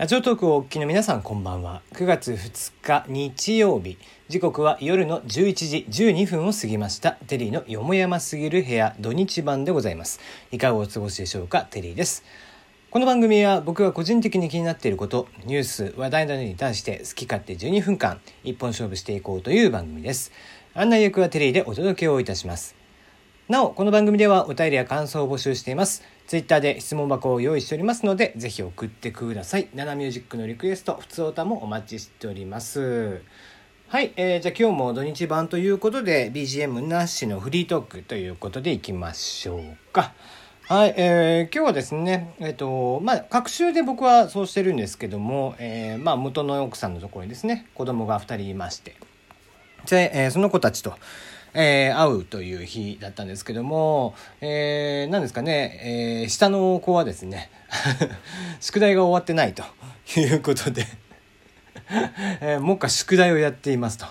ラジオトークをお聞きの皆さんこんばんは。9月2日日曜日。時刻は夜の11時12分を過ぎました。テリーのよもやますぎる部屋土日版でございます。いかがお過ごしでしょうか？テリーです。この番組は僕が個人的に気になっていること、ニュース、話題などに対して好き勝手12分間一本勝負していこうという番組です。案内役はテリーでお届けをいたします。なお、この番組ではお便りや感想を募集しています。ツイッターで質問箱を用意しておりますので、ぜひ送ってください。ナナミュージックのリクエスト、普通歌もお待ちしております。はい、えー、じゃあ今日も土日版ということで、BGM なしのフリートークということでいきましょうか。はい、えー、今日はですね、えっ、と、まあ、各週で僕はそうしてるんですけども、えー、まあ、元の奥さんのところにですね、子供が2人いまして、で、えーその子たちと、えー会うという日だったんですけども、えー、何ですかね、えー下の子はですね、宿題が終わってないということで、えー、もっか宿題をやっていますと。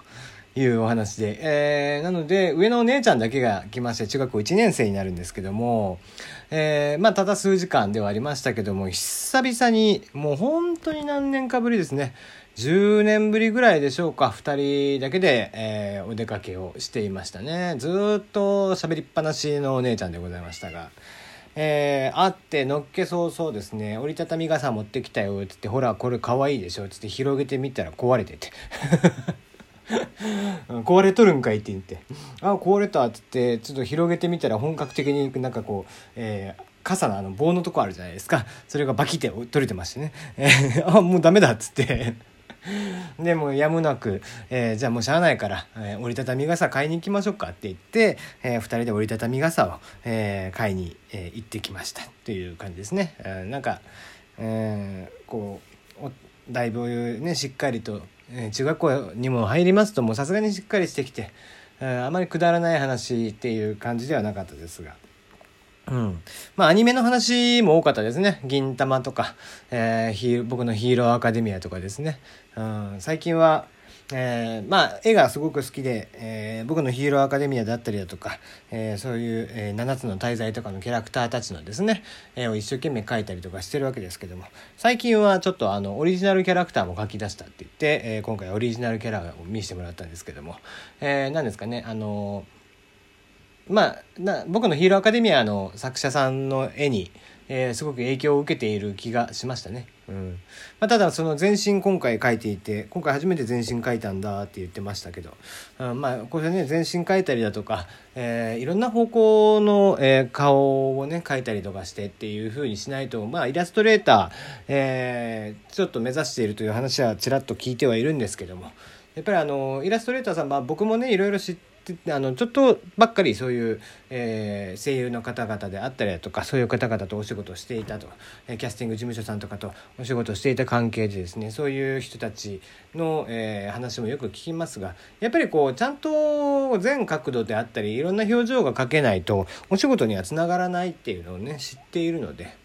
いうお話で、えーなので上のお姉ちゃんだけが来まして中学校1年生になるんですけども、えーまあただ数時間ではありましたけども久々にもう本当に何年かぶりですね10年ぶりぐらいでしょうか2人だけで、えーお出かけをしていましたね。ずっと喋りっぱなしのお姉ちゃんでございましたが。えー、会ってのっけそうそうですね。折りたたみ傘持ってきたよっつってほらこれかわいいでしょっつって広げてみたら壊れてて。壊れとるんかいって言って「あ壊れた」っつってちょっと広げてみたら本格的になんかこう、えー傘のあの棒のとこあるじゃないですか。それがバキって取れてましてね「えーあもうダメだ」っつって。でもやむなく、えーじゃあもうしゃあないから、えー折りたたみ傘買いに行きましょうかって言って、え2人で折りたたみ傘を、えー買いに、えー行ってきましたという感じですね。えーなんか、えーこうおだいぶねしっかりと、えー中学校にも入りますともうさすがにしっかりしてきて、えーあまりくだらない話っていう感じではなかったですが。うん。まあ、アニメの話も多かったですね。銀玉とか、えー僕のヒーローアカデミアとかですね。うん、最近は、えーまあ、絵がすごく好きで、えー僕のヒーローアカデミアだったりだとか、えーそういう、え7つの大罪とかのキャラクターたちのですね、絵を一生懸命描いたりとかしてるわけですけども、最近はちょっとあの、オリジナルキャラクターも描き出したって言って、え今回オリジナルキャラを見せてもらったんですけども、えー何ですかね、あのーまあ、な僕の「ヒーローアカデミア」の作者さんの絵に、えーすごく影響を受けている気がしましたね。うんまあ、ただその全身今回描いていて今回初めて全身描いたんだって言ってましたけど、うんまあこれね全身描いたりだとか、えーいろんな方向の、えー顔をね描いたりとかしてっていう風にしないと、まあ、イラストレーター、えーちょっと目指しているという話はちらっと聞いてはいるんですけどもやっぱりあのイラストレーターさん、まあ、僕もねいろいろ知ってあのちょっとばっかりそういう、えー声優の方々であったりだとかそういう方々とお仕事をしていたと、えーキャスティング事務所さんとかとお仕事をしていた関係でですねそういう人たちの、えー話もよく聞きますがやっぱりこうちゃんと全角度であったりいろんな表情が描けないとお仕事にはつながらないっていうのをね知っているので。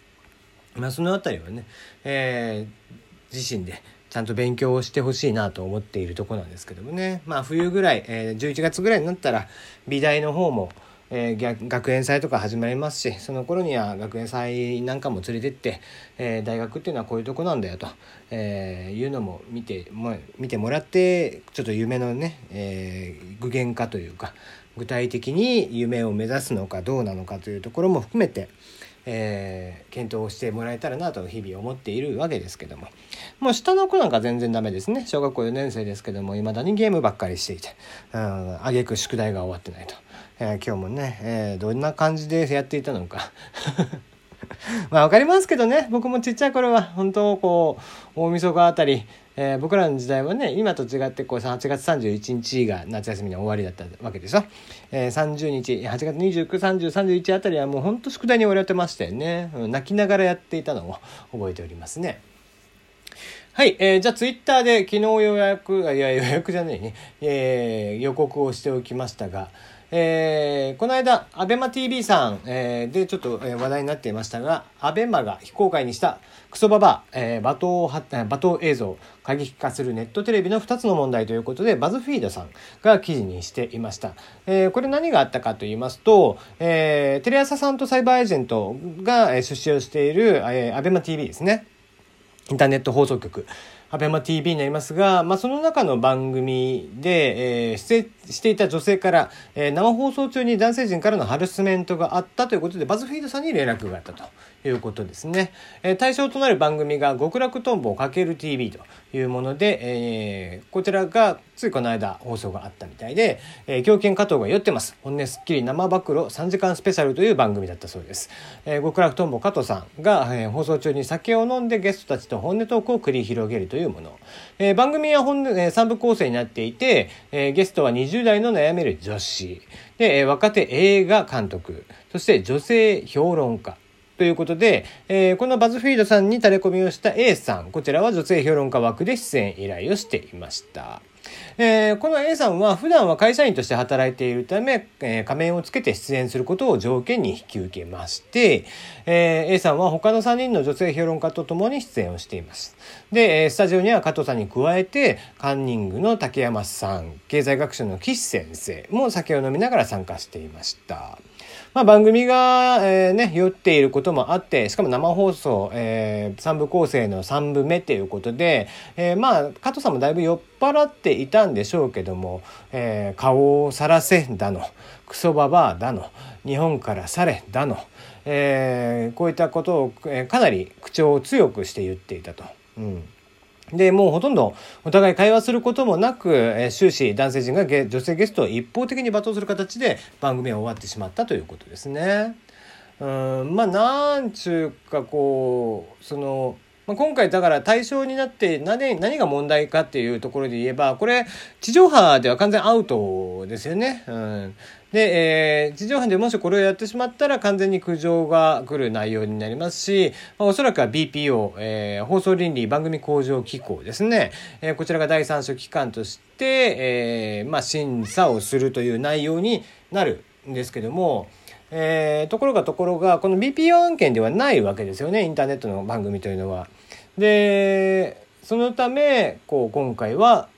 まあ、そのあたりはね、えー自身でちゃんと勉強をしてほしいなと思っているとこなんですけどもね。まあ冬ぐらい、えー11月ぐらいになったら美大の方も、えー学園祭とか始まりますしその頃には学園祭なんかも連れてって、えー大学っていうのはこういうとこなんだよと、えーいうのも見ても見てもらってちょっと夢のね、え具現化というか具体的に夢を目指すのかどうなのかというところも含めて、えー検討してもらえたらなと日々思っているわけですけども。もう下の子なんか全然ダメですね。小学校4年生ですけどもいまだにゲームばっかりしていてあげく宿題が終わってないと、えー今日もね、えーどんな感じでやっていたのか。まあわかりますけどね。僕もちっちゃい頃は本当こう大晦日あたり、えー僕らの時代はね今と違ってこう8月31日が夏休みの終わりだったわけでしょ、えー30日8月293031あたりはもう本当宿題に追われてましたよね、泣きながらやっていたのを覚えておりますね。はい、えーじゃあツイッターで昨日予約いや予約じゃねえね、えー予告をしておきましたがえーこの間、アベマ t v さん、えーでちょっと、えー話題になっていましたが、アベマが非公開にしたクソババア、えー罵倒は罵倒映像、過激化するネットテレビの2つの問題ということで、バズフィードさんが記事にしていました。えーこれ何があったかと言いますと、えーテレ朝さんとサイバーエージェントが出資をしている、えー、アベマ t v ですね。インターネット放送局アベマ t v になりますが、まあ、その中の番組で、えー、出演していた女性から、えー、生放送中に男性陣からのハラスメントがあったということでバズフィードさんに連絡があったと。いうことですね。えー、対象となる番組が極楽とんぼをかける TV というもので、えー、こちらがついこの間放送があったみたいで、えー、狂犬加藤が酔ってます。本音スッキリ生暴露3時間スペシャルという番組だったそうです。えー、極楽とんぼ加藤さんが、えー、放送中に酒を飲んでゲストたちと本音トークを繰り広げるというもの。えー、番組は本、えー、3部構成になっていて、えー、ゲストは20代の悩める女子。で、えー、若手映画監督。そして女性評論家。ということで、えー、このバズフィードさんにタレコミをした A さん、こちらは女性評論家枠で出演依頼をしていました。えー、この A さんは普段は会社員として働いているため、えー、仮面をつけて出演することを条件に引き受けまして、えー、A さんは他の3人の女性評論家と共に出演をしています。で、スタジオには加藤さんに加えて、カンニングの竹山さん、経済学者の岸先生も酒を飲みながら参加していました。まあ、番組が、えー、ね、酔っていることもあって、しかも生放送、えー、3部構成の3部目っていうことで、えー、まあ、加藤さんもだいぶ酔っ払っていたんでしょうけども、えー、顔をさらせだの、クソババアだの、日本から去れだの、えー、こういったことを、えー、かなり口調を強くして言っていたと。うんで、もうほとんどお互い会話することもなく、えー、終始男性陣が女性ゲストを一方的に罵倒する形で番組は終わってしまったということですね。うんまあなんちゅうかこうそのまあ、今回だから対象になって何何が問題かっていうところで言えばこれ地上波では完全アウトですよね。うん、で、えー、地上波でもしこれをやってしまったら完全に苦情が来る内容になりますし、まあ、おそらくは BPO、えー、放送倫理番組向上機構ですね、えー、こちらが第三者機関として、えーまあ、審査をするという内容になるんですけども、えー、ところがところがこの BPO 案件ではないわけですよねインターネットの番組というのは。でそのためこう今回は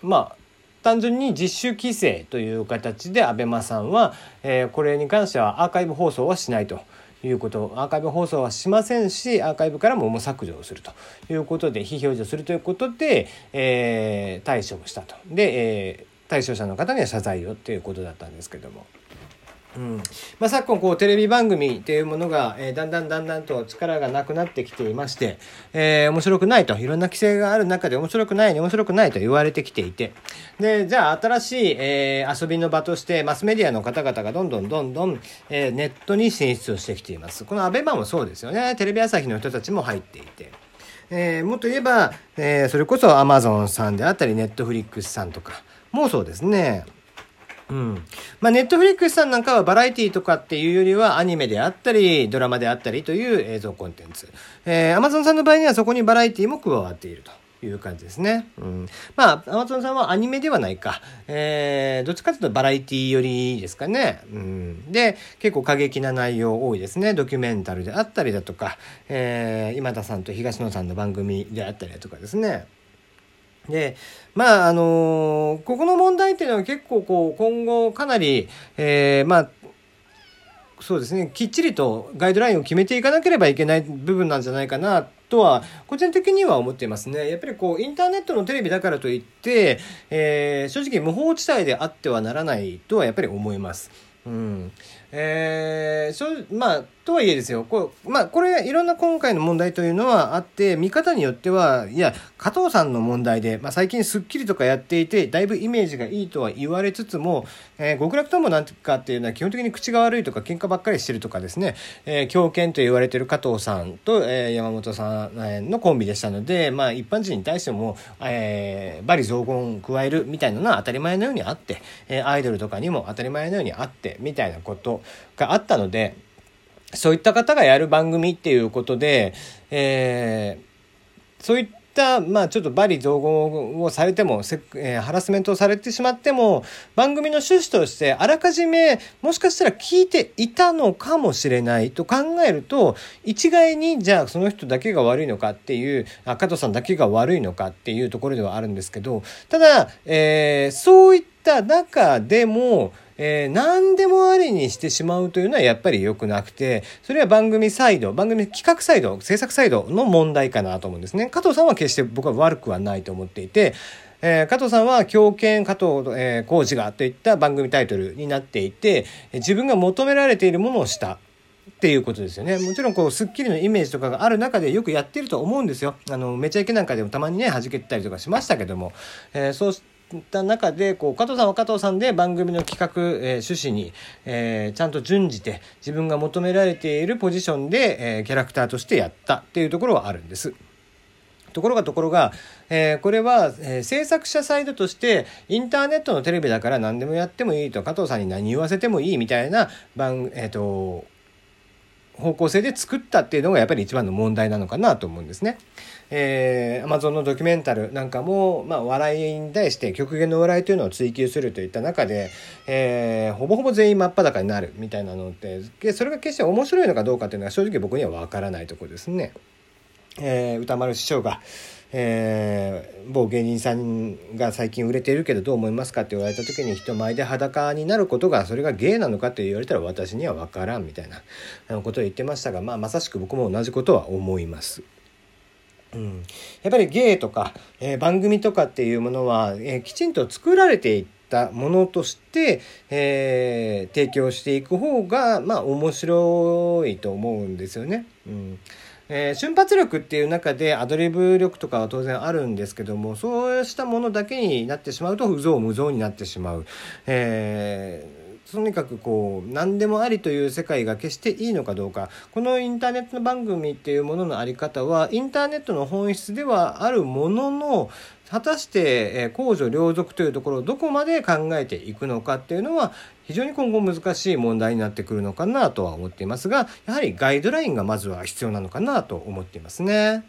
まあ単純に実習規制という形で ABEMA さんは、え、これに関してはアーカイブ放送はしないと。いうことアーカイブ放送はしませんしアーカイブからも削除をするということで非表示をするということで、えー、対処をしたとで、えー、対象者の方には謝罪をということだったんですけども。うん。まあ、昨今こうテレビ番組っていうものが、えー、だんだんだんだんと力がなくなってきていまして、えー、面白くないと。いろんな規制がある中で面白くない面白くないと言われてきていて。でじゃあ新しい、えー、遊びの場としてマスメディアの方々がどんどんどんどん、えー、ネットに進出をしてきています。この ABEMA もそうですよね。テレビ朝日の人たちも入っていて。えー、もっと言えば、えー、それこそアマゾンさんであったりネットフリックスさんとかもそうですね。うん。まあ、ネットフリックスさんなんかはバラエティとかっていうよりはアニメであったり、ドラマであったりという映像コンテンツ。えー、アマゾンさんの場合にはそこにバラエティも加わっていると。いう感じですね。うん。まあ、アマゾンさんはアニメではないか。えー、どっちかというとバラエティ寄りですかね。うん。で、結構過激な内容多いですね。ドキュメンタルであったりだとか、えー、今田さんと東野さんの番組であったりだとかですね。で、まあ、あの、ここの問題っていうのは結構こう、今後かなり、えー、まあ、そうですね、きっちりとガイドラインを決めていかなければいけない部分なんじゃないかなとは、個人的には思っていますね。やっぱりこう、インターネットのテレビだからといって、えー、正直無法地帯であってはならないとはやっぱり思います。うん。えー、しょまあ、とはいえですよ、こうまあ、これ、いろんな今回の問題というのはあって、見方によっては、いや、加藤さんの問題で、まあ、最近スッキリとかやっていて、だいぶイメージがいいとは言われつつも、えー、極楽ともなんかっていうのは基本的に口が悪いとか、喧嘩ばっかりしてるとかですね、えー、狂犬と言われてる加藤さんと、えー、山本さんのコンビでしたので、まあ、一般人に対しても、えー、罵詈雑言加えるみたいなのは当たり前のようにあって、えー、アイドルとかにも当たり前のようにあって、みたいなことがあったので、そういった方がやる番組っていうことで、えー、そういったまあちょっと罵詈雑言をされても、えー、ハラスメントをされてしまっても番組の趣旨としてあらかじめもしかしたら聞いていたのかもしれないと考えると一概にじゃあその人だけが悪いのかっていうあ加藤さんだけが悪いのかっていうところではあるんですけどただ、えー、そういったった中でも、えー、何でもありにしてしまうというのはやっぱり良くなくて、それは番組サイド、番組企画サイド、制作サイドの問題かなと思うんですね。加藤さんは決して僕は悪くはないと思っていて、えー、加藤さんは狂犬加藤、えー、浩二がといった番組タイトルになっていて、自分が求められているものをした。っていうことですよね。もちろんこう、スッキリのイメージとかがある中でよくやってると思うんですよ。あの、めちゃイケなんかでもたまにね、弾けたりとかしましたけども、えー、そうた中で、こう、加藤さんは加藤さんで番組の企画、えー、趣旨に、えー、ちゃんと準じて、自分が求められているポジションで、えー、キャラクターとしてやったっていうところはあるんです。ところがところが、えー、これは、えー、制作者サイドとしてインターネットのテレビだから何でもやってもいいと加藤さんに何言わせてもいいみたいな番、えーと、方向性で作ったっていうのがやっぱり一番の問題なのかなと思うんですね。えー、Amazon のドキュメンタルなんかも、まあ、笑いに対して極限の笑いというのを追求するといった中で、えー、ほぼほぼ全員真っ裸になるみたいなのってそれが決して面白いのかどうかっていうのは正直僕には分からないところですね。えー、歌丸師匠が、えー、某芸人さんが最近売れているけどどう思いますかって言われた時に人前で裸になることがそれが芸なのかって言われたら私には分からんみたいな ことを言ってましたが、まあ、まさしく僕も同じことは思います。うん、やっぱり芸とか、えー、番組とかっていうものは、えー、きちんと作られていったものとして、え、提供していく方がまあ面白いと思うんですよね。うんえー、瞬発力っていう中でアドリブ力とかは当然あるんですけどもそうしたものだけになってしまうと不造無造になってしまう。えーとにかくこう何でもありという世界が決していいのかどうかこのインターネットの番組っていうものの在り方はインターネットの本質ではあるものの果たして、公序良俗というところをどこまで考えていくのかっていうのは非常に今後難しい問題になってくるのかなとは思っていますがやはりガイドラインがまずは必要なのかなと思っていますね。